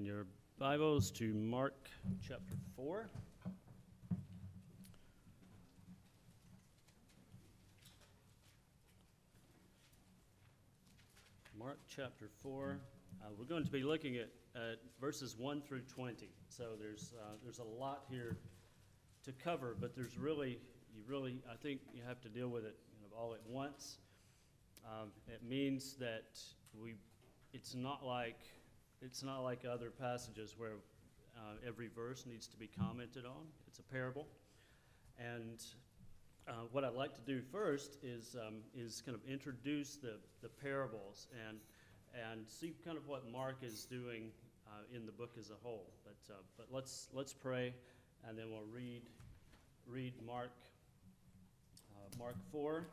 in your Bibles to Mark chapter 4. Mark chapter 4. Uh, we're going to be looking at, at verses 1 through 20. So there's, uh, there's a lot here to cover, but there's really, you really, I think you have to deal with it you know, all at once. Um, it means that we, it's not like, it's not like other passages where uh, every verse needs to be commented on. It's a parable. And uh, what I'd like to do first is, um, is kind of introduce the, the parables and, and see kind of what Mark is doing uh, in the book as a whole. But, uh, but let's, let's pray, and then we'll read, read Mark, uh, Mark 4,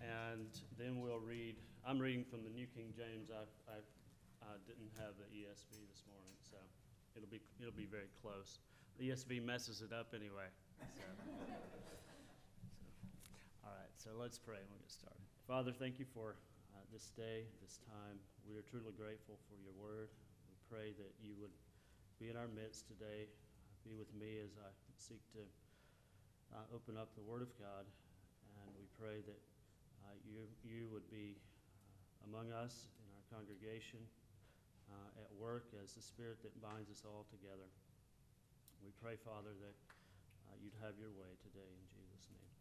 and then we'll read. I'm reading from the New King James. I, I uh, didn't have the ESV this morning, so it'll be, it'll be very close. The ESV messes it up anyway. So. All right, so let's pray and we'll get started. Father, thank you for uh, this day, this time. We are truly grateful for your word. We pray that you would be in our midst today. Be with me as I seek to uh, open up the word of God. And we pray that uh, you, you would be uh, among us in our congregation, uh, at work as the Spirit that binds us all together. We pray, Father, that uh, you'd have your way today in Jesus' name.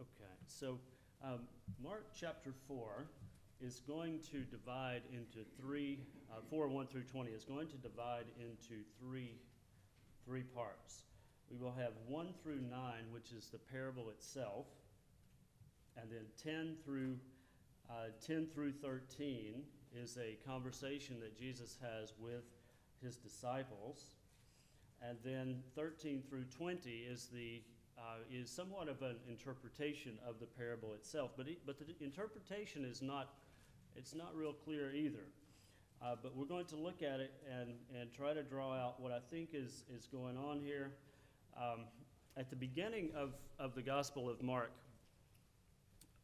Okay, so um, Mark chapter 4 is going to divide into three, uh, 4 1 through 20 is going to divide into three, three parts. We will have 1 through 9, which is the parable itself, and then 10 through uh, 10 through 13 is a conversation that Jesus has with his disciples. And then 13 through 20 is the uh, is somewhat of an interpretation of the parable itself, but, but the interpretation is not, it's not real clear either. Uh, but we're going to look at it and, and try to draw out what I think is, is going on here. Um, at the beginning of, of the Gospel of Mark,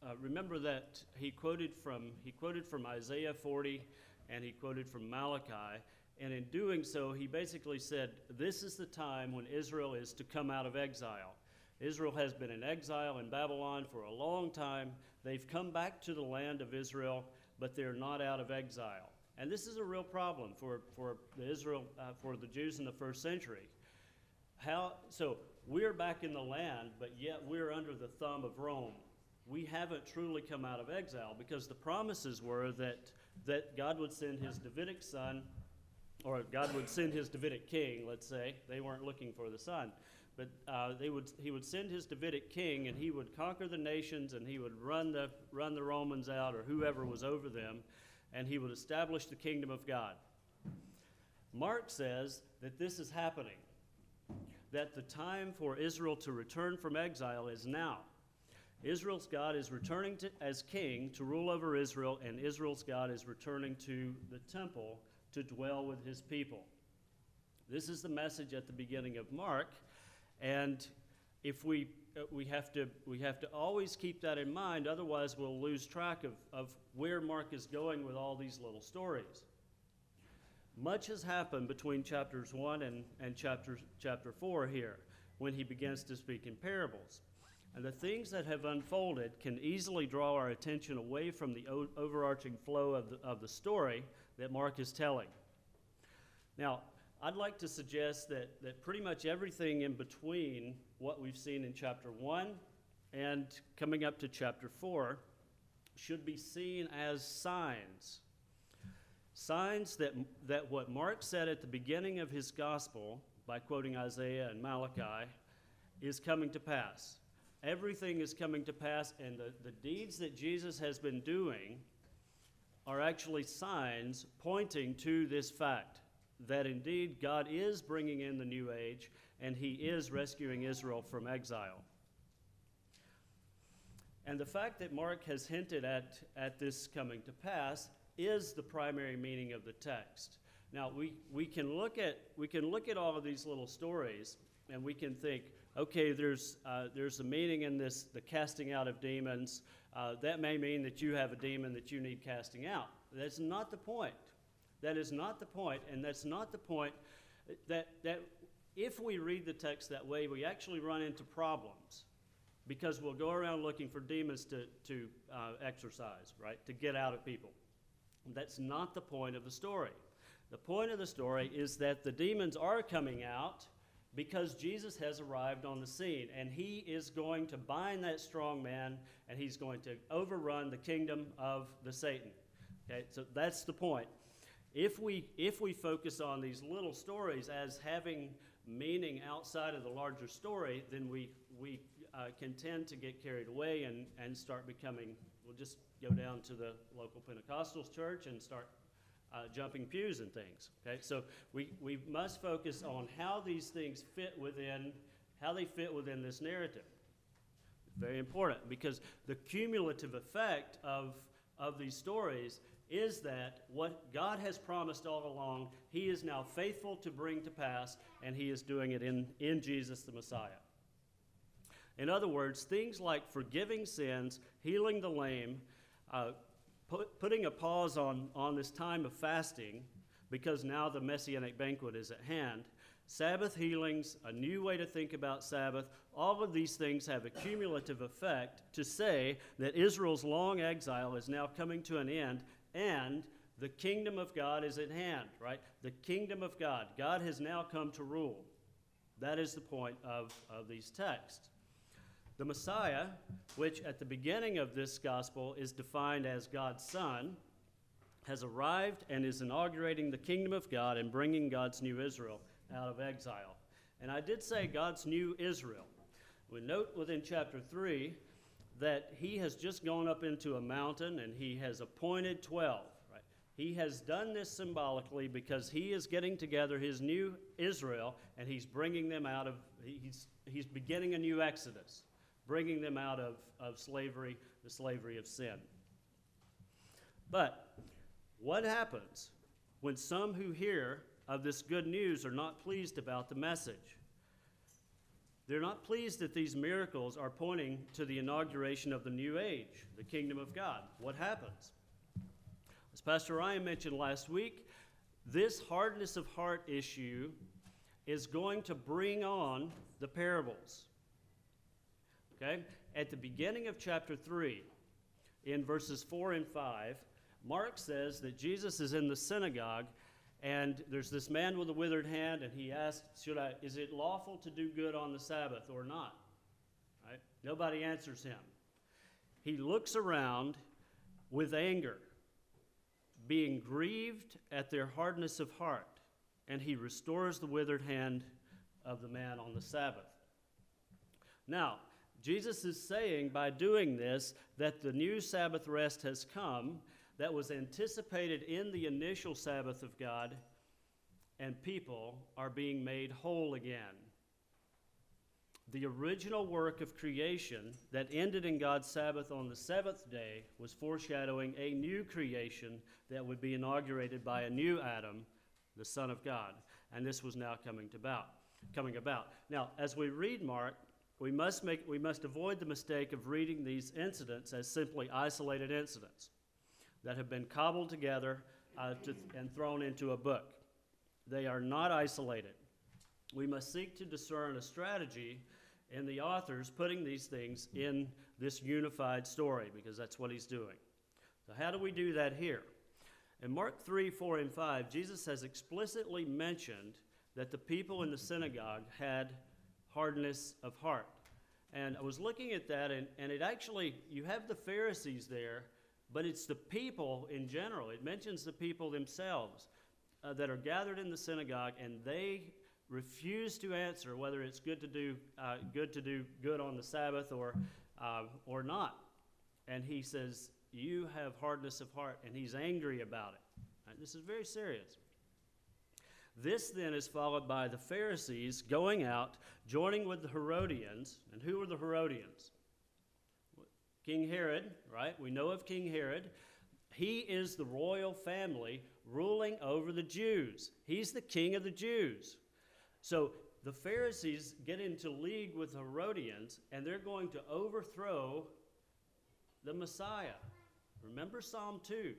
uh, remember that he quoted from he quoted from Isaiah 40 and he quoted from Malachi and in doing so he basically said this is the time when Israel is to come out of exile Israel has been in exile in Babylon for a long time. They've come back to the land of Israel, but they're not out of exile. And this is a real problem for, for the Israel, uh, for the Jews in the first century. How, so we're back in the land, but yet we're under the thumb of Rome. We haven't truly come out of exile because the promises were that, that God would send his Davidic son, or God would send his Davidic king, let's say. They weren't looking for the son. But uh, they would, he would send his Davidic king, and he would conquer the nations, and he would run the, run the Romans out, or whoever was over them, and he would establish the kingdom of God. Mark says that this is happening, that the time for Israel to return from exile is now. Israel's God is returning to, as king to rule over Israel, and Israel's God is returning to the temple to dwell with his people. This is the message at the beginning of Mark, and if we, uh, we, have to, we have to always keep that in mind, otherwise, we'll lose track of, of where Mark is going with all these little stories. Much has happened between chapters 1 and, and chapter, chapter 4 here when he begins to speak in parables. And the things that have unfolded can easily draw our attention away from the o- overarching flow of the, of the story that Mark is telling. Now, I'd like to suggest that, that pretty much everything in between what we've seen in chapter 1 and coming up to chapter 4 should be seen as signs. Signs that, that what Mark said at the beginning of his gospel, by quoting Isaiah and Malachi, is coming to pass. Everything is coming to pass, and the, the deeds that Jesus has been doing are actually signs pointing to this fact that indeed God is bringing in the new age and he is rescuing Israel from exile. And the fact that Mark has hinted at, at this coming to pass is the primary meaning of the text. Now, we, we, can look at, we can look at all of these little stories and we can think, okay, there's, uh, there's a meaning in this, the casting out of demons. Uh, that may mean that you have a demon that you need casting out. That's not the point. That is not the point, and that's not the point that, that if we read the text that way, we actually run into problems because we'll go around looking for demons to, to uh, exorcise, right? To get out of people. That's not the point of the story. The point of the story is that the demons are coming out because Jesus has arrived on the scene and he is going to bind that strong man and he's going to overrun the kingdom of the Satan. Okay, so that's the point. If we, if we focus on these little stories as having meaning outside of the larger story, then we, we uh, can tend to get carried away and, and start becoming, we'll just go down to the local Pentecostal church and start uh, jumping pews and things. Okay, so we, we must focus on how these things fit within, how they fit within this narrative. Very important because the cumulative effect of, of these stories is that what God has promised all along, He is now faithful to bring to pass, and He is doing it in, in Jesus the Messiah. In other words, things like forgiving sins, healing the lame, uh, put, putting a pause on, on this time of fasting, because now the Messianic banquet is at hand, Sabbath healings, a new way to think about Sabbath, all of these things have a cumulative effect to say that Israel's long exile is now coming to an end and the kingdom of God is at hand, right? The kingdom of God. God has now come to rule. That is the point of, of these texts. The Messiah, which at the beginning of this gospel is defined as God's Son, has arrived and is inaugurating the kingdom of God and bringing God's new Israel out of exile. And I did say God's new Israel. We note within chapter 3 that he has just gone up into a mountain and he has appointed 12. Right? He has done this symbolically because he is getting together his new Israel and he's bringing them out of, he's, he's beginning a new exodus, bringing them out of, of slavery, the slavery of sin. But what happens when some who hear of this good news are not pleased about the message? They're not pleased that these miracles are pointing to the inauguration of the new age, the kingdom of God. What happens? As Pastor Ryan mentioned last week, this hardness of heart issue is going to bring on the parables. Okay? At the beginning of chapter 3, in verses 4 and 5, Mark says that Jesus is in the synagogue and there's this man with a withered hand, and he asks, Should I, is it lawful to do good on the Sabbath or not? Right? Nobody answers him. He looks around with anger, being grieved at their hardness of heart, and he restores the withered hand of the man on the Sabbath. Now, Jesus is saying by doing this that the new Sabbath rest has come that was anticipated in the initial Sabbath of God, and people are being made whole again. The original work of creation that ended in God's Sabbath on the seventh day was foreshadowing a new creation that would be inaugurated by a new Adam, the Son of God. And this was now coming about, coming about. Now, as we read Mark, we must, make, we must avoid the mistake of reading these incidents as simply isolated incidents that have been cobbled together uh, to, and thrown into a book. They are not isolated. We must seek to discern a strategy in the authors putting these things in this unified story because that's what he's doing. So, how do we do that here? In Mark 3, 4, and 5, Jesus has explicitly mentioned that the people in the synagogue had hardness of heart. And I was looking at that, and, and it actually, you have the Pharisees there but it's the people in general. It mentions the people themselves uh, that are gathered in the synagogue, and they refuse to answer whether it's good to do uh, good to do good on the Sabbath or uh, or not. And he says, "You have hardness of heart," and he's angry about it. Right? This is very serious. This then is followed by the Pharisees going out, joining with the Herodians. And who were the Herodians? King Herod, right? We know of King Herod. He is the royal family ruling over the Jews. He's the king of the Jews. So the Pharisees get into league with the Herodians and they're going to overthrow the Messiah. Remember Psalm 2.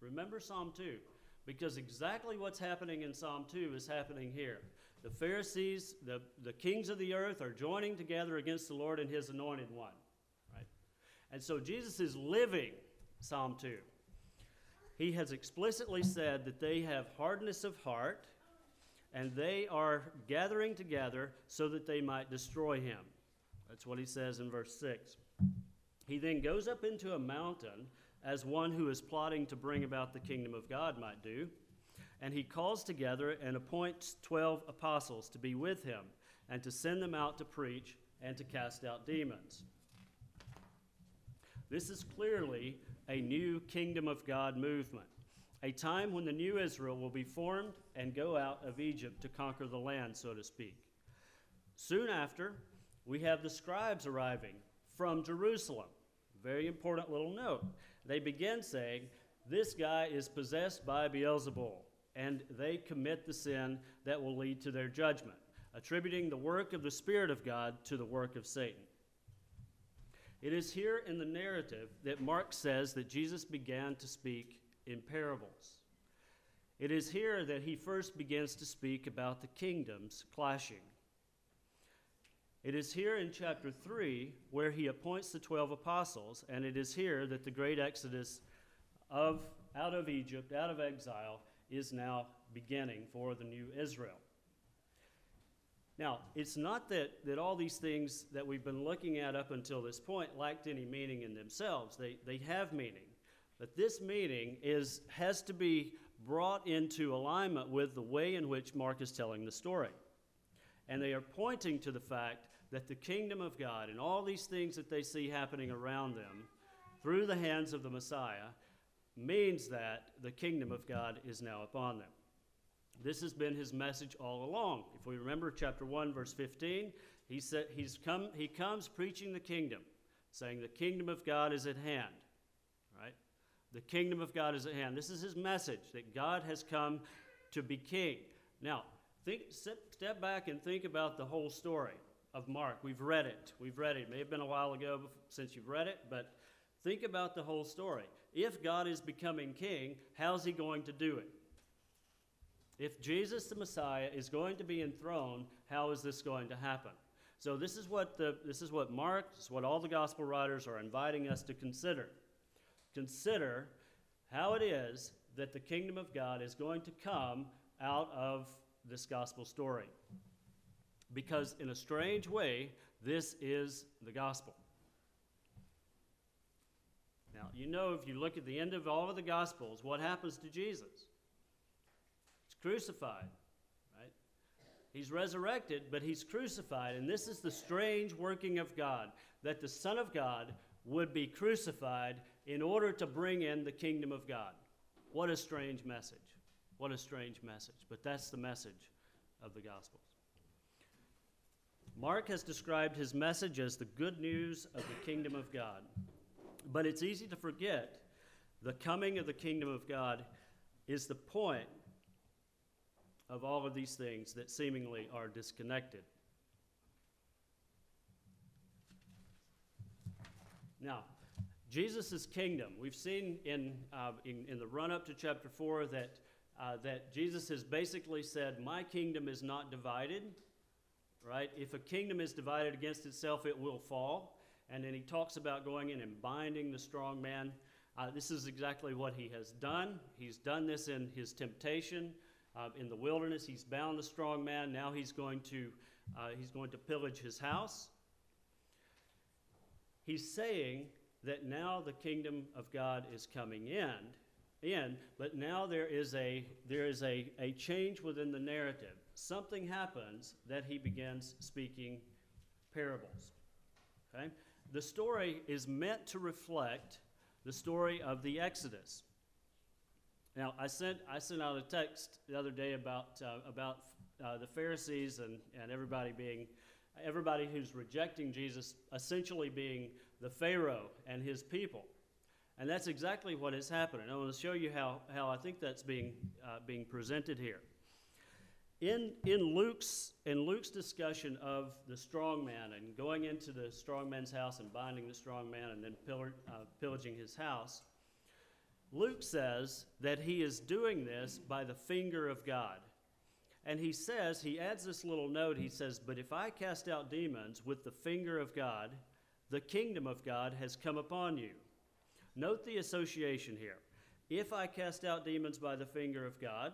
Remember Psalm 2. Because exactly what's happening in Psalm 2 is happening here. The Pharisees, the, the kings of the earth, are joining together against the Lord and his anointed one. Right? And so Jesus is living Psalm 2. He has explicitly said that they have hardness of heart and they are gathering together so that they might destroy him. That's what he says in verse 6. He then goes up into a mountain as one who is plotting to bring about the kingdom of God might do and he calls together and appoints 12 apostles to be with him and to send them out to preach and to cast out demons. This is clearly a new kingdom of God movement, a time when the new Israel will be formed and go out of Egypt to conquer the land, so to speak. Soon after, we have the scribes arriving from Jerusalem. Very important little note. They begin saying, This guy is possessed by Beelzebul and they commit the sin that will lead to their judgment, attributing the work of the Spirit of God to the work of Satan. It is here in the narrative that Mark says that Jesus began to speak in parables. It is here that he first begins to speak about the kingdoms clashing. It is here in chapter 3 where he appoints the 12 apostles, and it is here that the great exodus of out of Egypt, out of exile, is now beginning for the new Israel. Now, it's not that, that all these things that we've been looking at up until this point lacked any meaning in themselves. They, they have meaning. But this meaning is, has to be brought into alignment with the way in which Mark is telling the story. And they are pointing to the fact that the kingdom of God and all these things that they see happening around them through the hands of the Messiah means that the kingdom of God is now upon them. This has been his message all along. If we remember chapter 1 verse 15, he said he's come he comes preaching the kingdom, saying the kingdom of God is at hand. Right? The kingdom of God is at hand. This is his message that God has come to be king. Now, think step back and think about the whole story of Mark. We've read it. We've read it. it may have been a while ago since you've read it, but think about the whole story if God is becoming king, how's he going to do it? If Jesus the Messiah is going to be enthroned, how is this going to happen? So this is what the, this is what Mark, this is what all the gospel writers are inviting us to consider. Consider how it is that the kingdom of God is going to come out of this gospel story. Because in a strange way, this is the gospel. Now, you know, if you look at the end of all of the Gospels, what happens to Jesus? He's crucified, right? He's resurrected, but he's crucified. And this is the strange working of God that the Son of God would be crucified in order to bring in the kingdom of God. What a strange message. What a strange message. But that's the message of the Gospels. Mark has described his message as the good news of the kingdom of God. But it's easy to forget the coming of the kingdom of God is the point of all of these things that seemingly are disconnected. Now, Jesus' kingdom, we've seen in, uh, in, in, the run up to chapter 4 that, uh, that Jesus has basically said, My kingdom is not divided, right? If a kingdom is divided against itself, it will fall. And then he talks about going in and binding the strong man. Uh, this is exactly what he has done. He's done this in his temptation uh, in the wilderness. He's bound the strong man. Now he's going to uh, he's going to pillage his house. He's saying that now the kingdom of God is coming in, in, but now there is a there is a, a change within the narrative. Something happens that he begins speaking parables. Okay? the story is meant to reflect the story of the Exodus. Now, I sent, I sent out a text the other day about, uh, about uh, the Pharisees and, and everybody being, everybody who's rejecting Jesus essentially being the Pharaoh and his people. And that's exactly what is happening. I want to show you how, how I think that's being, uh, being presented here. In, in Luke's in Luke's discussion of the strong man and going into the strong man's house and binding the strong man and then uh, pillaging his house, Luke says that he is doing this by the finger of God. And he says, he adds this little note, he says, But if I cast out demons with the finger of God, the kingdom of God has come upon you. Note the association here. If I cast out demons by the finger of God,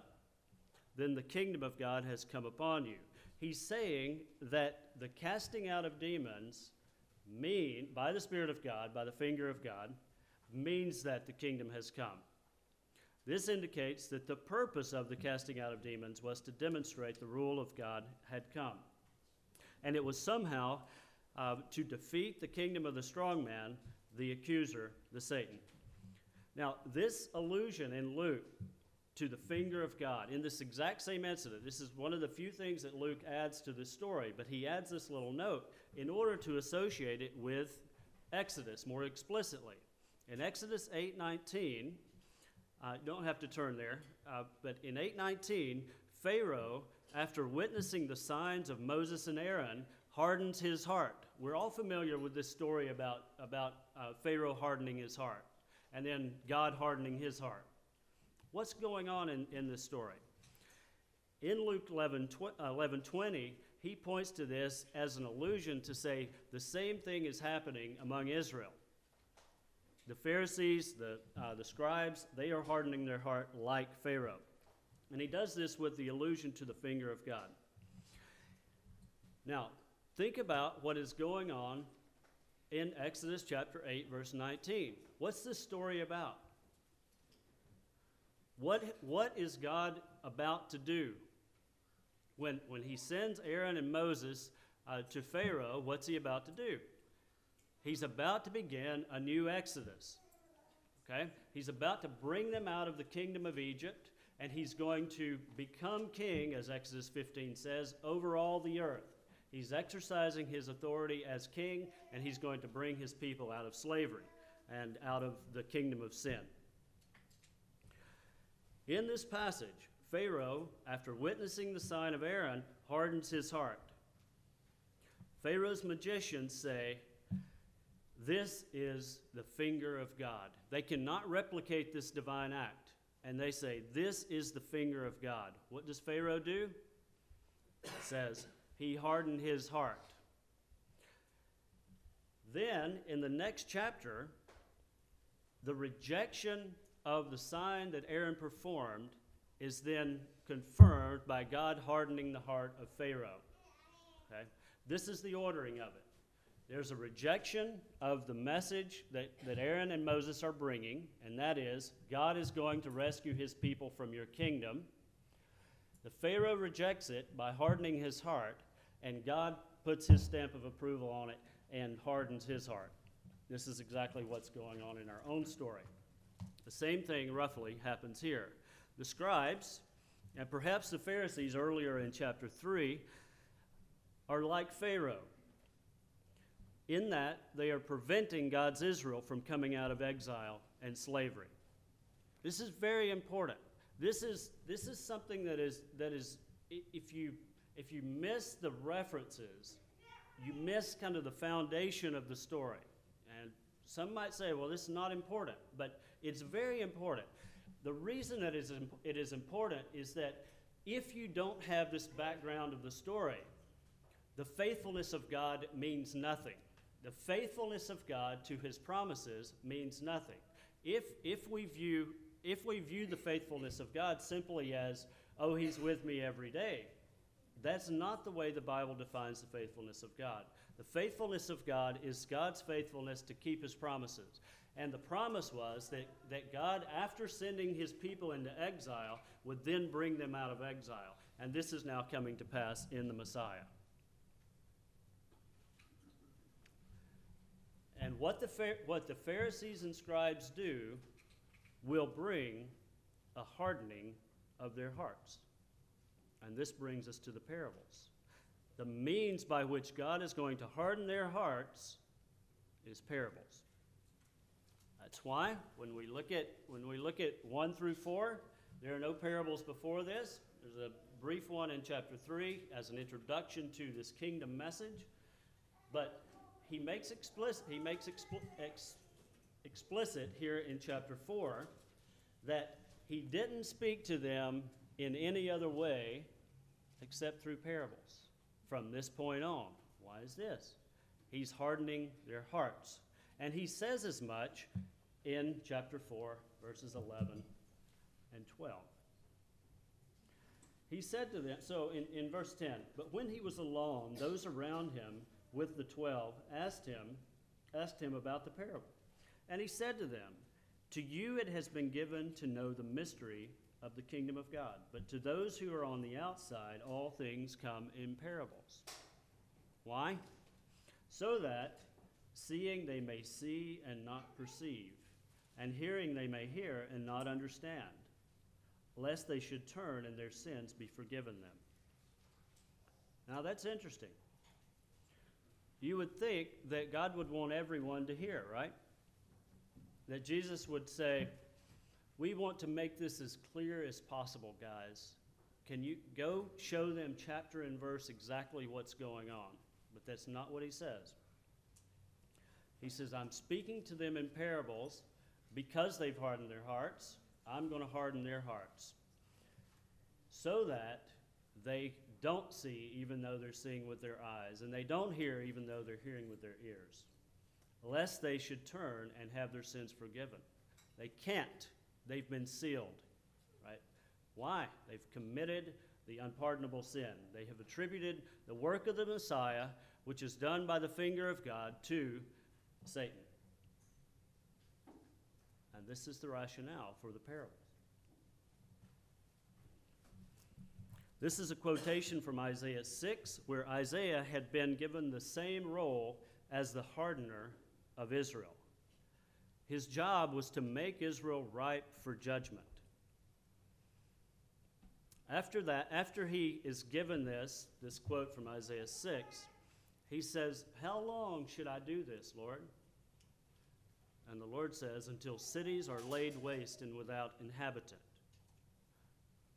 then the kingdom of God has come upon you. He's saying that the casting out of demons mean by the spirit of God, by the finger of God, means that the kingdom has come. This indicates that the purpose of the casting out of demons was to demonstrate the rule of God had come. And it was somehow uh, to defeat the kingdom of the strong man, the accuser, the Satan. Now, this allusion in Luke to the finger of God in this exact same incident, this is one of the few things that Luke adds to this story, but he adds this little note in order to associate it with Exodus more explicitly. In Exodus 8:19, uh, don't have to turn there, uh, but in 8:19, Pharaoh, after witnessing the signs of Moses and Aaron, hardens his heart. We're all familiar with this story about about uh, Pharaoh hardening his heart, and then God hardening his heart. What's going on in, in this story? In Luke 11, tw- 11 20, he points to this as an allusion to say the same thing is happening among Israel. The Pharisees, the, uh, the scribes, they are hardening their heart like Pharaoh. And he does this with the allusion to the finger of God. Now, think about what is going on in Exodus chapter 8, verse 19. What's this story about? What, what is God about to do? When, when he sends Aaron and Moses uh, to Pharaoh, what's he about to do? He's about to begin a new exodus. Okay? He's about to bring them out of the kingdom of Egypt, and he's going to become king, as Exodus 15 says, over all the earth. He's exercising his authority as king, and he's going to bring his people out of slavery and out of the kingdom of sin. In this passage, Pharaoh, after witnessing the sign of Aaron, hardens his heart. Pharaoh's magicians say, this is the finger of God. They cannot replicate this divine act. And they say, This is the finger of God. What does Pharaoh do? It says, He hardened his heart. Then, in the next chapter, the rejection of the sign that Aaron performed is then confirmed by God hardening the heart of Pharaoh. Okay? This is the ordering of it. There's a rejection of the message that, that Aaron and Moses are bringing, and that is God is going to rescue his people from your kingdom. The Pharaoh rejects it by hardening his heart, and God puts his stamp of approval on it and hardens his heart. This is exactly what's going on in our own story. The same thing, roughly, happens here. The scribes, and perhaps the Pharisees earlier in chapter 3, are like Pharaoh in that they are preventing God's Israel from coming out of exile and slavery. This is very important. This is, this is something that is, that is if, you, if you miss the references, you miss kind of the foundation of the story. And some might say, well, this is not important, but it's very important. The reason that it is important is that if you don't have this background of the story, the faithfulness of God means nothing the faithfulness of God to his promises means nothing. If, if, we view, if we view the faithfulness of God simply as, oh, he's with me every day, that's not the way the Bible defines the faithfulness of God. The faithfulness of God is God's faithfulness to keep his promises. And the promise was that, that God, after sending his people into exile, would then bring them out of exile. And this is now coming to pass in the Messiah. And what the, what the Pharisees and scribes do will bring a hardening of their hearts. And this brings us to the parables. The means by which God is going to harden their hearts is parables. That's why when we look at when we look at 1 through 4, there are no parables before this. There's a brief one in chapter 3 as an introduction to this kingdom message, but he makes explicit, he makes expl- ex- explicit here in chapter 4 that he didn't speak to them in any other way except through parables from this point on. Why is this? He's hardening their hearts. And he says as much in chapter 4, verses 11 and 12. He said to them, so in, in verse 10, but when he was alone, those around him with the twelve asked him, asked him about the parable. And he said to them, To you it has been given to know the mystery of the kingdom of God, but to those who are on the outside, all things come in parables. Why? So that seeing they may see and not perceive, and hearing they may hear and not understand, lest they should turn and their sins be forgiven them. Now that's interesting. You would think that God would want everyone to hear, right? That Jesus would say, We want to make this as clear as possible, guys. Can you go show them chapter and verse exactly what's going on? But that's not what he says. He says, I'm speaking to them in parables because they've hardened their hearts. I'm going to harden their hearts so that they don't see even though they're seeing with their eyes, and they don't hear even though they're hearing with their ears, lest they should turn and have their sins forgiven. They can't. They've been sealed, right? Why? They've committed the unpardonable sin. They have attributed the work of the Messiah, which is done by the finger of God, to Satan. And this is the rationale for the parables. This is a quotation from Isaiah 6, where Isaiah had been given the same role as the hardener of Israel. His job was to make Israel ripe for judgment. After that, after he is given this, this quote from Isaiah 6, he says, How long should I do this, Lord? And the Lord says, Until cities are laid waste and without inhabitant,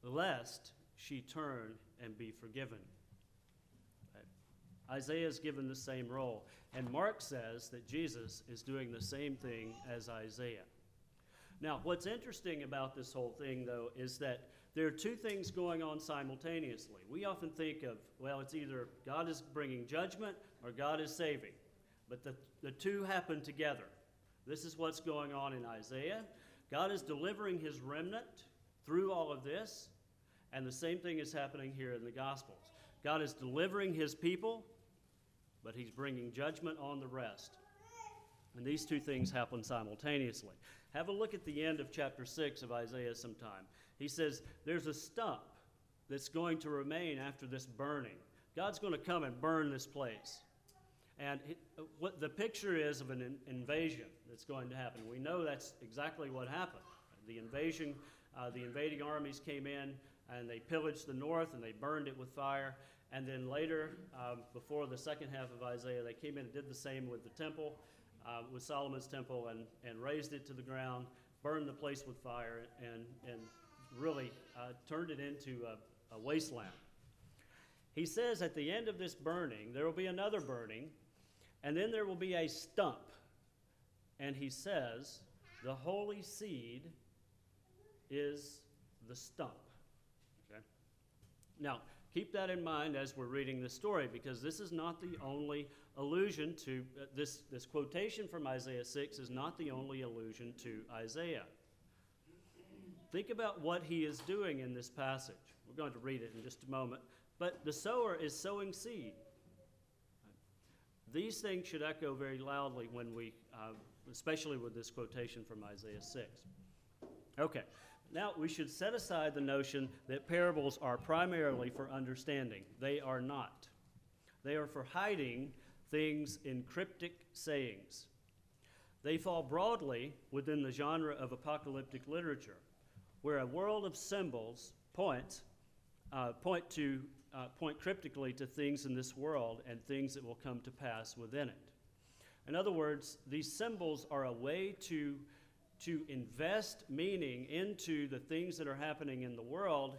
lest she turn and be forgiven. Isaiah is given the same role. And Mark says that Jesus is doing the same thing as Isaiah. Now, what's interesting about this whole thing, though, is that there are two things going on simultaneously. We often think of, well, it's either God is bringing judgment or God is saving. But the, the two happen together. This is what's going on in Isaiah. God is delivering his remnant through all of this, and the same thing is happening here in the Gospels. God is delivering his people, but he's bringing judgment on the rest. And these two things happen simultaneously. Have a look at the end of chapter 6 of Isaiah sometime. He says, There's a stump that's going to remain after this burning. God's going to come and burn this place. And what the picture is of an in, invasion that's going to happen. We know that's exactly what happened. The invasion, uh, the invading armies came in and they pillaged the north and they burned it with fire. And then later, um, before the second half of Isaiah, they came in and did the same with the temple, uh, with Solomon's temple, and, and razed it to the ground, burned the place with fire, and, and really uh, turned it into a, a wasteland. He says at the end of this burning, there will be another burning, and then there will be a stump. And he says, the holy seed is the stump. Okay? Now, keep that in mind as we're reading this story because this is not the only allusion to uh, this, this quotation from Isaiah 6 is not the only allusion to Isaiah. Think about what he is doing in this passage. We're going to read it in just a moment. But the sower is sowing seed. These things should echo very loudly when we, uh, especially with this quotation from Isaiah 6. Okay, now we should set aside the notion that parables are primarily for understanding. They are not. They are for hiding things in cryptic sayings. They fall broadly within the genre of apocalyptic literature, where a world of symbols uh, point to uh, point cryptically to things in this world and things that will come to pass within it. In other words, these symbols are a way to, to invest meaning into the things that are happening in the world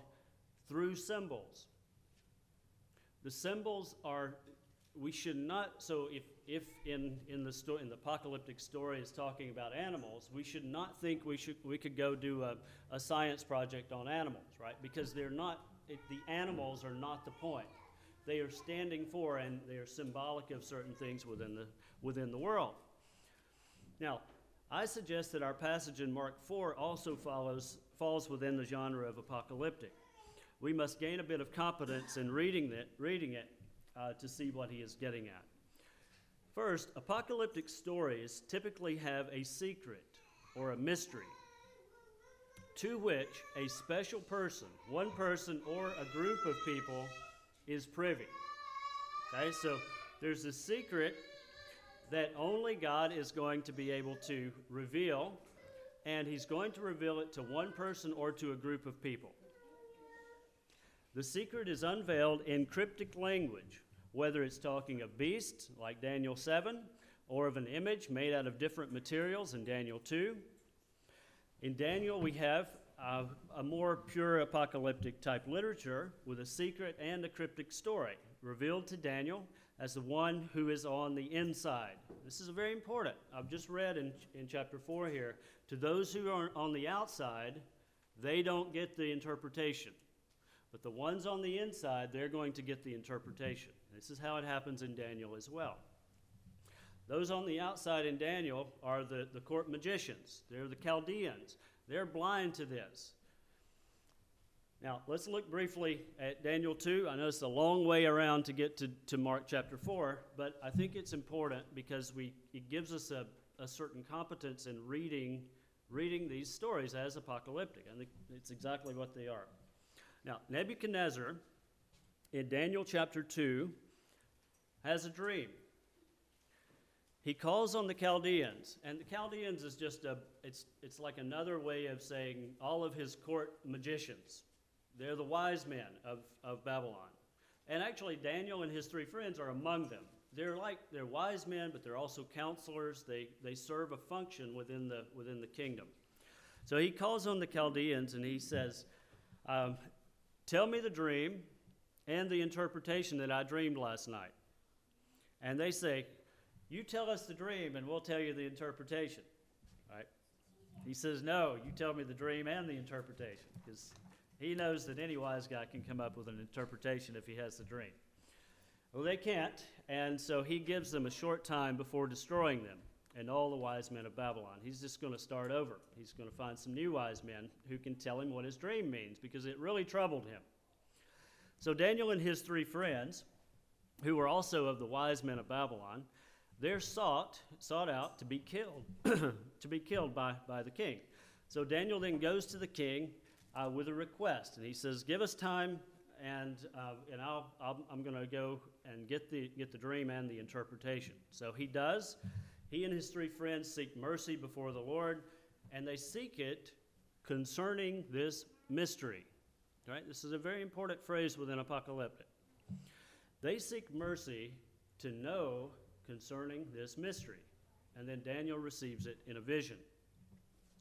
through symbols. The symbols are, we should not, so if, if in, in, the sto- in the apocalyptic story is talking about animals, we should not think we, should, we could go do a, a science project on animals, right? Because they're not, it, the animals are not the point. They are standing for and they are symbolic of certain things within the, within the world. Now, I suggest that our passage in Mark 4 also follows, falls within the genre of apocalyptic. We must gain a bit of competence in reading it, reading it uh, to see what he is getting at. First, apocalyptic stories typically have a secret or a mystery to which a special person, one person or a group of people, is privy. Okay, so there's a secret that only God is going to be able to reveal, and He's going to reveal it to one person or to a group of people. The secret is unveiled in cryptic language, whether it's talking of beasts, like Daniel 7, or of an image made out of different materials in Daniel 2. In Daniel, we have uh, a more pure apocalyptic type literature with a secret and a cryptic story revealed to Daniel as the one who is on the inside. This is very important. I've just read in, in chapter 4 here to those who are on the outside, they don't get the interpretation. But the ones on the inside, they're going to get the interpretation. This is how it happens in Daniel as well. Those on the outside in Daniel are the, the court magicians, they're the Chaldeans. They're blind to this. Now, let's look briefly at Daniel 2. I know it's a long way around to get to, to Mark chapter 4, but I think it's important because we, it gives us a, a certain competence in reading, reading these stories as apocalyptic. I think it's exactly what they are. Now, Nebuchadnezzar in Daniel chapter 2 has a dream. He calls on the Chaldeans, and the Chaldeans is just a, it's, it's like another way of saying all of his court magicians. They're the wise men of, of Babylon. And actually, Daniel and his three friends are among them. They're like, they're wise men, but they're also counselors. They, they serve a function within the, within the kingdom. So he calls on the Chaldeans and he says, um, Tell me the dream and the interpretation that I dreamed last night. And they say, you tell us the dream and we'll tell you the interpretation. Right? He says, No, you tell me the dream and the interpretation. Because he knows that any wise guy can come up with an interpretation if he has the dream. Well, they can't, and so he gives them a short time before destroying them and all the wise men of Babylon. He's just going to start over. He's going to find some new wise men who can tell him what his dream means because it really troubled him. So Daniel and his three friends, who were also of the wise men of Babylon, they're sought, sought out to be killed, to be killed by, by the king. So Daniel then goes to the king uh, with a request, and he says, "Give us time, and uh, and I'll, i am going to go and get the get the dream and the interpretation." So he does. He and his three friends seek mercy before the Lord, and they seek it concerning this mystery. Right? This is a very important phrase within apocalyptic. They seek mercy to know concerning this mystery. And then Daniel receives it in a vision.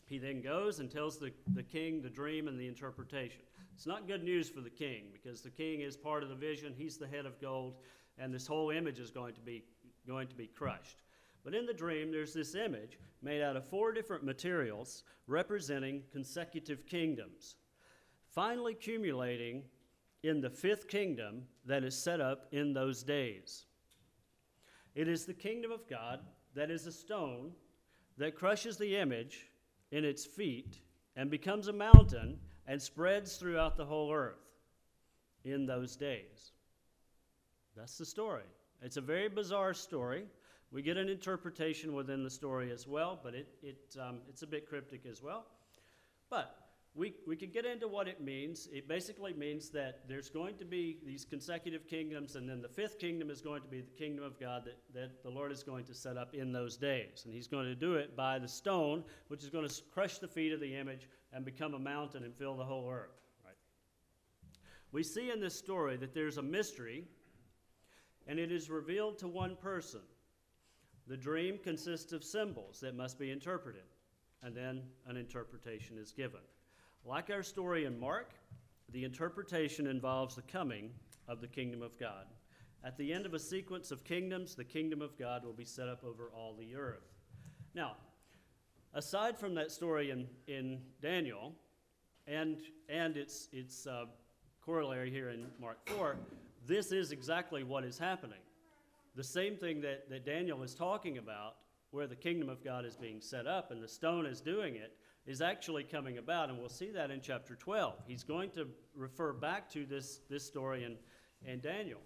He then goes and tells the, the king the dream and the interpretation. It's not good news for the king because the king is part of the vision, he's the head of gold, and this whole image is going to be, going to be crushed. But in the dream, there's this image made out of four different materials representing consecutive kingdoms, finally accumulating in the fifth kingdom that is set up in those days. It is the kingdom of God that is a stone that crushes the image in its feet and becomes a mountain and spreads throughout the whole earth in those days. That's the story. It's a very bizarre story. We get an interpretation within the story as well, but it, it, um, it's a bit cryptic as well. But we, we could get into what it means. It basically means that there's going to be these consecutive kingdoms, and then the fifth kingdom is going to be the kingdom of God that, that the Lord is going to set up in those days. And He's going to do it by the stone, which is going to crush the feet of the image and become a mountain and fill the whole earth. Right? We see in this story that there's a mystery, and it is revealed to one person. The dream consists of symbols that must be interpreted, and then an interpretation is given. Like our story in Mark, the interpretation involves the coming of the kingdom of God. At the end of a sequence of kingdoms, the kingdom of God will be set up over all the earth. Now, aside from that story in, in Daniel and, and its, its uh, corollary here in Mark 4, this is exactly what is happening. The same thing that, that Daniel is talking about, where the kingdom of God is being set up and the stone is doing it, is actually coming about, and we'll see that in chapter 12. He's going to refer back to this, this story in, in Daniel.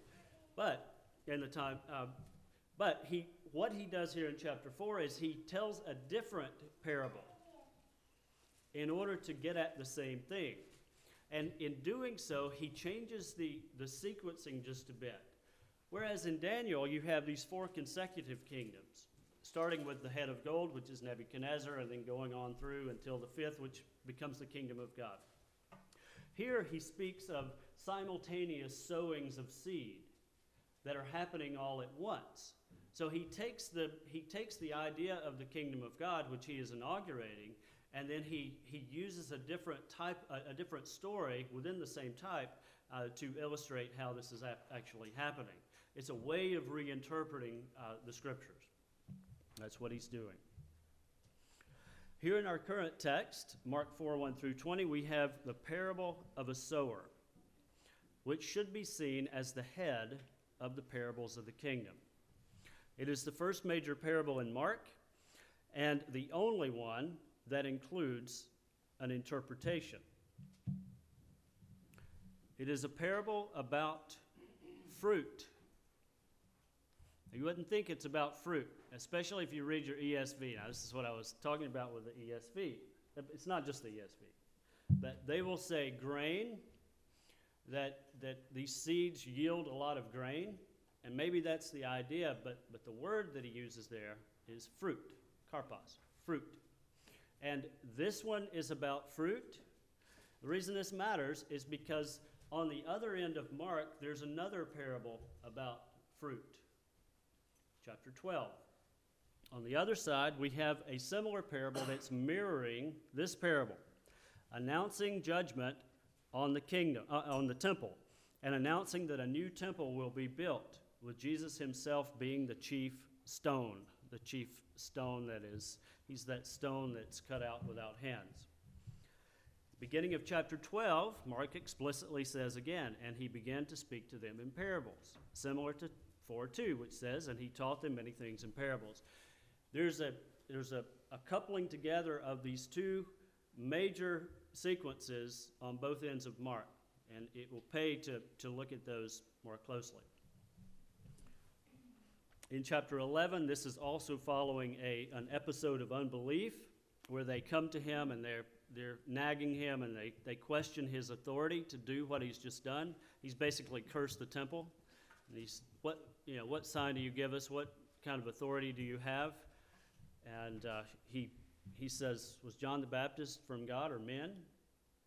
But in the time, uh, but he, what he does here in chapter 4 is he tells a different parable in order to get at the same thing. And in doing so, he changes the, the sequencing just a bit. Whereas in Daniel, you have these four consecutive kingdoms starting with the head of gold, which is Nebuchadnezzar, and then going on through until the fifth, which becomes the kingdom of God. Here he speaks of simultaneous sowings of seed that are happening all at once. So he takes the, he takes the idea of the kingdom of God, which he is inaugurating, and then he, he uses a different type, a, a different story within the same type uh, to illustrate how this is actually happening. It's a way of reinterpreting uh, the scriptures. That's what he's doing. Here in our current text, Mark 4 1 through 20, we have the parable of a sower, which should be seen as the head of the parables of the kingdom. It is the first major parable in Mark, and the only one that includes an interpretation. It is a parable about fruit you wouldn't think it's about fruit, especially if you read your ESV. Now, this is what I was talking about with the ESV. It's not just the ESV, but they will say grain, that, that these seeds yield a lot of grain, and maybe that's the idea, but, but the word that he uses there is fruit, karpos, fruit. And this one is about fruit. The reason this matters is because on the other end of Mark, there's another parable about fruit chapter 12. On the other side, we have a similar parable that's mirroring this parable, announcing judgment on the kingdom, uh, on the temple, and announcing that a new temple will be built, with Jesus himself being the chief stone, the chief stone that is, he's that stone that's cut out without hands. Beginning of chapter 12, Mark explicitly says again, and he began to speak to them in parables, similar to 4 2, which says, And he taught them many things in parables. There's a, there's a, a coupling together of these two major sequences on both ends of Mark, and it will pay to, to look at those more closely. In chapter 11, this is also following a, an episode of unbelief where they come to him and they're, they're nagging him and they, they question his authority to do what he's just done. He's basically cursed the temple. And he's, what, you know, what sign do you give us? What kind of authority do you have? And uh, he, he says, Was John the Baptist from God or men?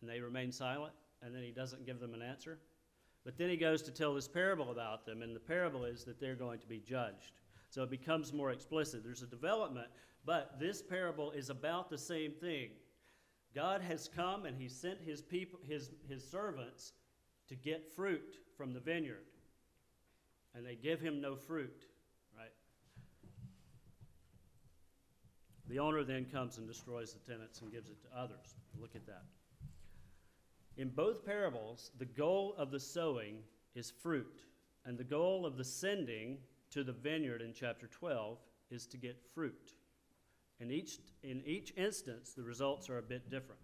And they remain silent, and then he doesn't give them an answer. But then he goes to tell this parable about them, and the parable is that they're going to be judged. So it becomes more explicit. There's a development, but this parable is about the same thing. God has come and he sent his people, his, his servants to get fruit from the vineyard and they give him no fruit, right? The owner then comes and destroys the tenants and gives it to others. Look at that. In both parables, the goal of the sowing is fruit, and the goal of the sending to the vineyard in chapter 12 is to get fruit. In each, in each instance, the results are a bit different.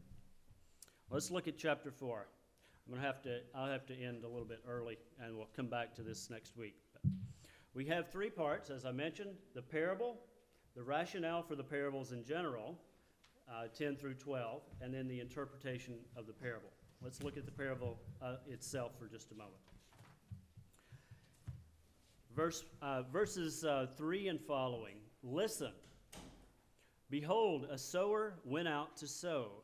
Let's look at chapter 4. I'm to have to, I'll have to end a little bit early, and we'll come back to this next week. We have three parts, as I mentioned the parable, the rationale for the parables in general, uh, 10 through 12, and then the interpretation of the parable. Let's look at the parable uh, itself for just a moment. Verse, uh, verses uh, 3 and following Listen, behold, a sower went out to sow.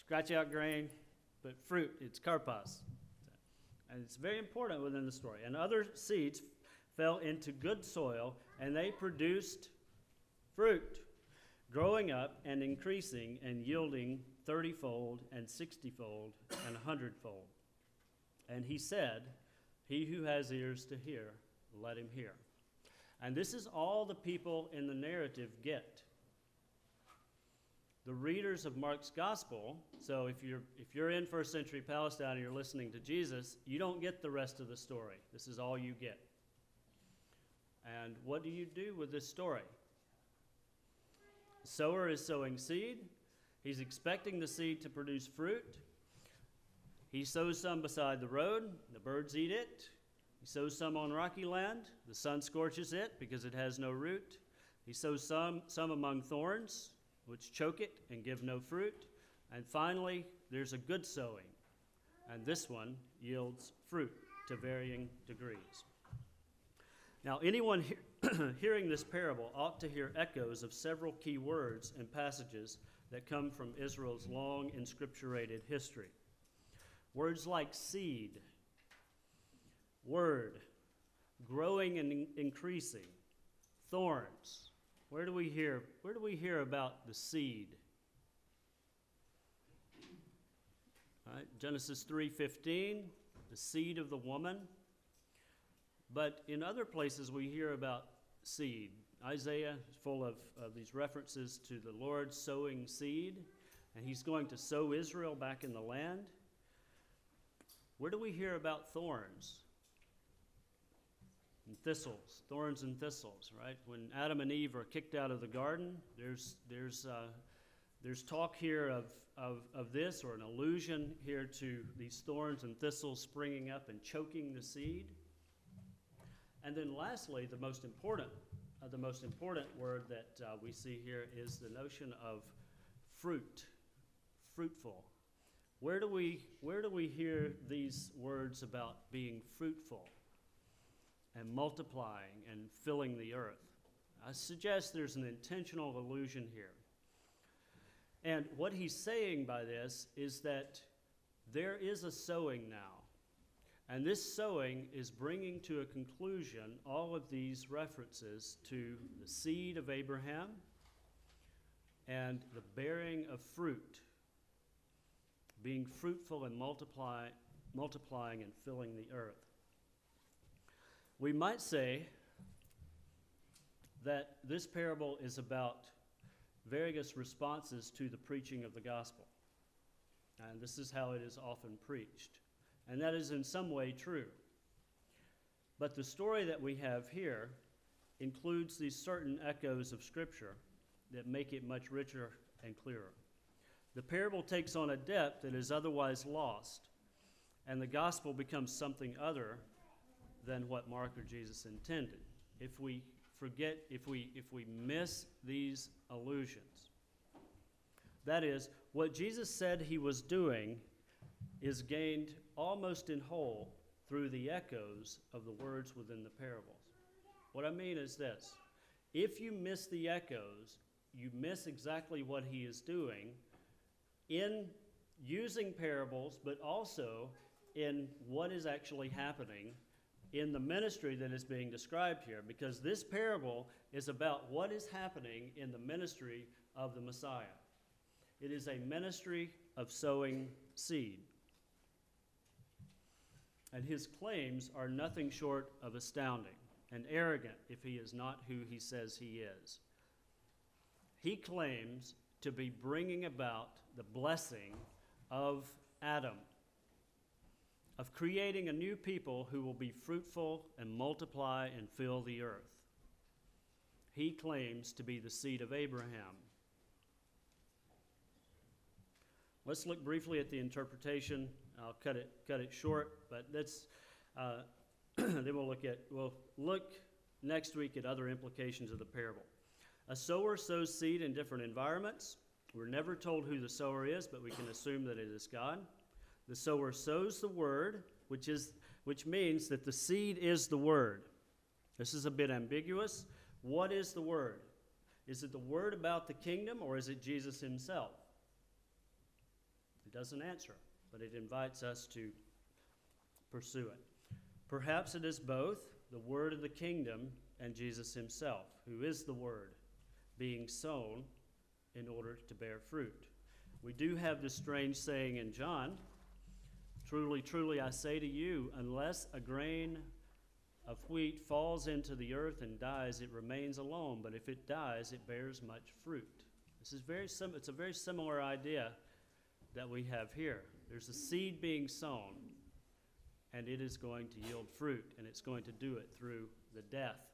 scratch out grain, but fruit, it's karpos. And it's very important within the story. And other seeds fell into good soil, and they produced fruit, growing up and increasing and yielding thirtyfold and sixtyfold and a hundredfold. And he said, He who has ears to hear, let him hear. And this is all the people in the narrative get. The readers of Mark's gospel, so if you're, if you're in first century Palestine and you're listening to Jesus, you don't get the rest of the story. This is all you get. And what do you do with this story? Sower is sowing seed. He's expecting the seed to produce fruit. He sows some beside the road, the birds eat it. He sows some on rocky land, the sun scorches it because it has no root. He sows some, some among thorns, which choke it and give no fruit. And finally, there's a good sowing, and this one yields fruit to varying degrees. Now, anyone he- hearing this parable ought to hear echoes of several key words and passages that come from Israel's long inscripturated history. Words like seed, word, growing and in- increasing, thorns. Where do we hear where do we hear about the seed? Genesis 3:15, the seed of the woman. But in other places we hear about seed. Isaiah is full of, of these references to the Lord sowing seed, and he's going to sow Israel back in the land. Where do we hear about thorns? And thistles, thorns and thistles, right? When Adam and Eve are kicked out of the garden, there's, there's, uh, there's talk here of, of, of this, or an allusion here to these thorns and thistles springing up and choking the seed. And then lastly, the most important, uh, the most important word that uh, we see here is the notion of fruit, fruitful. Where do we where do we hear these words about being fruitful and multiplying and filling the earth? I suggest there's an intentional allusion here. And what he's saying by this is that there is a sowing now. And this sowing is bringing to a conclusion all of these references to the seed of Abraham and the bearing of fruit, being fruitful and multiply, multiplying and filling the earth. We might say that this parable is about various responses to the preaching of the gospel. And this is how it is often preached. And that is in some way true. But the story that we have here includes these certain echoes of Scripture that make it much richer and clearer. The parable takes on a depth that is otherwise lost, and the gospel becomes something other than what Mark or Jesus intended. If we forget, if we, if we miss these allusions, that is, what Jesus said he was doing is gained almost in whole through the echoes of the words within the parables. What I mean is this if you miss the echoes, you miss exactly what he is doing in using parables, but also in what is actually happening in the ministry that is being described here, because this parable is about what is happening in the ministry of the Messiah. It is a ministry of sowing seed. And his claims are nothing short of astounding and arrogant if he is not who he says he is. He claims to be bringing about the blessing of Adam, of creating a new people who will be fruitful and multiply and fill the earth. He claims to be the seed of Abraham. Let's look briefly at the interpretation. I'll cut it, cut it short, but let's, uh, then we'll look at, we'll look next week at other implications of the parable. A sower sows seed in different environments. We're never told who the sower is, but we can assume that it is God. The sower sows the word, which, is, which means that the seed is the word. This is a bit ambiguous. What is the word? Is it the word about the kingdom or is it Jesus himself? It doesn't answer, but it invites us to pursue it. Perhaps it is both the word of the kingdom and Jesus himself, who is the word being sown in order to bear fruit. We do have this strange saying in John Truly, truly, I say to you, unless a grain of wheat falls into the earth and dies, it remains alone, but if it dies, it bears much fruit. This is very sim- it's a very similar idea that we have here. There's a seed being sown, and it is going to yield fruit, and it's going to do it through the death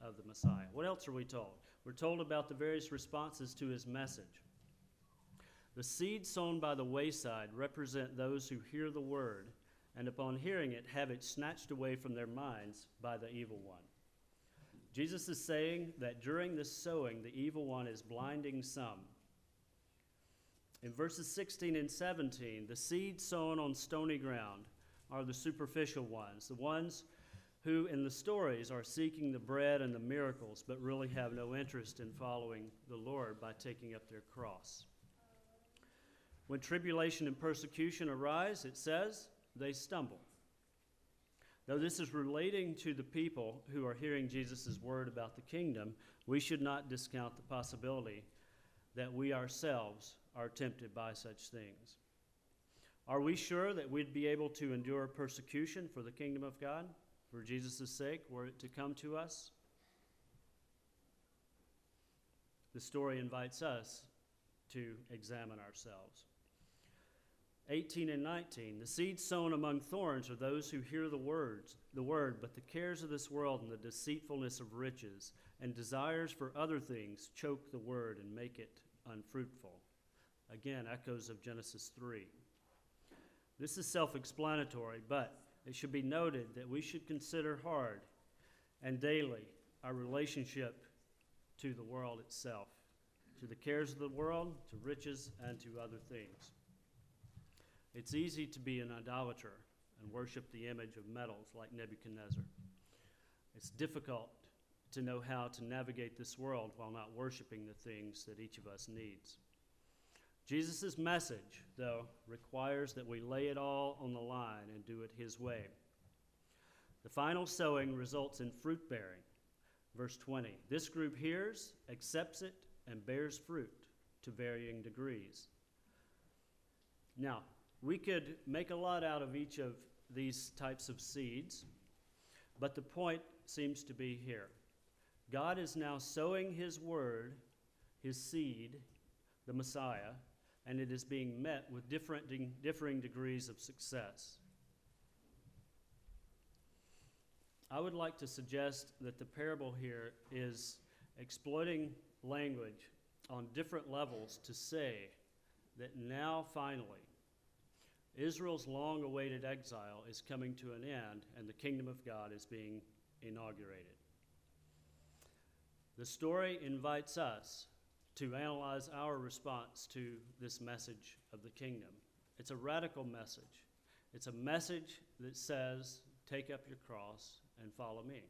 of the Messiah. What else are we told? We're told about the various responses to his message. The seed sown by the wayside represent those who hear the word and upon hearing it have it snatched away from their minds by the evil one. Jesus is saying that during this sowing, the evil one is blinding some. In verses 16 and 17, the seed sown on stony ground are the superficial ones, the ones who in the stories are seeking the bread and the miracles, but really have no interest in following the Lord by taking up their cross. When tribulation and persecution arise, it says, they stumble. Though this is relating to the people who are hearing Jesus' word about the kingdom, we should not discount the possibility that we ourselves are tempted by such things. Are we sure that we'd be able to endure persecution for the kingdom of God, for Jesus' sake, were it to come to us? The story invites us to examine ourselves. 18 and 19 the seeds sown among thorns are those who hear the words the word but the cares of this world and the deceitfulness of riches and desires for other things choke the word and make it unfruitful. Again echoes of genesis 3 this is self-explanatory but it should be noted that we should consider hard and daily our relationship to the world itself to the cares of the world to riches and to other things it's easy to be an idolater and worship the image of metals like Nebuchadnezzar. It's difficult to know how to navigate this world while not worshiping the things that each of us needs. Jesus' message, though, requires that we lay it all on the line and do it His way. The final sowing results in fruit bearing. Verse 20 This group hears, accepts it, and bears fruit to varying degrees. Now, we could make a lot out of each of these types of seeds, but the point seems to be here. God is now sowing His word, His seed, the Messiah, and it is being met with different, differing degrees of success. I would like to suggest that the parable here is exploiting language on different levels to say that now finally Israel's long awaited exile is coming to an end, and the kingdom of God is being inaugurated. The story invites us to analyze our response to this message of the kingdom. It's a radical message. It's a message that says, Take up your cross and follow me.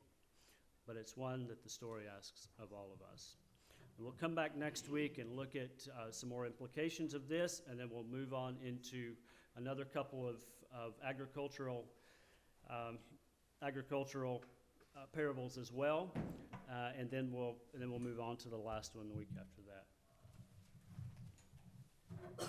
But it's one that the story asks of all of us. And we'll come back next week and look at uh, some more implications of this, and then we'll move on into another couple of, of agricultural, um, agricultural uh, parables as well, uh, and then we'll and then we'll move on to the last one the week after that.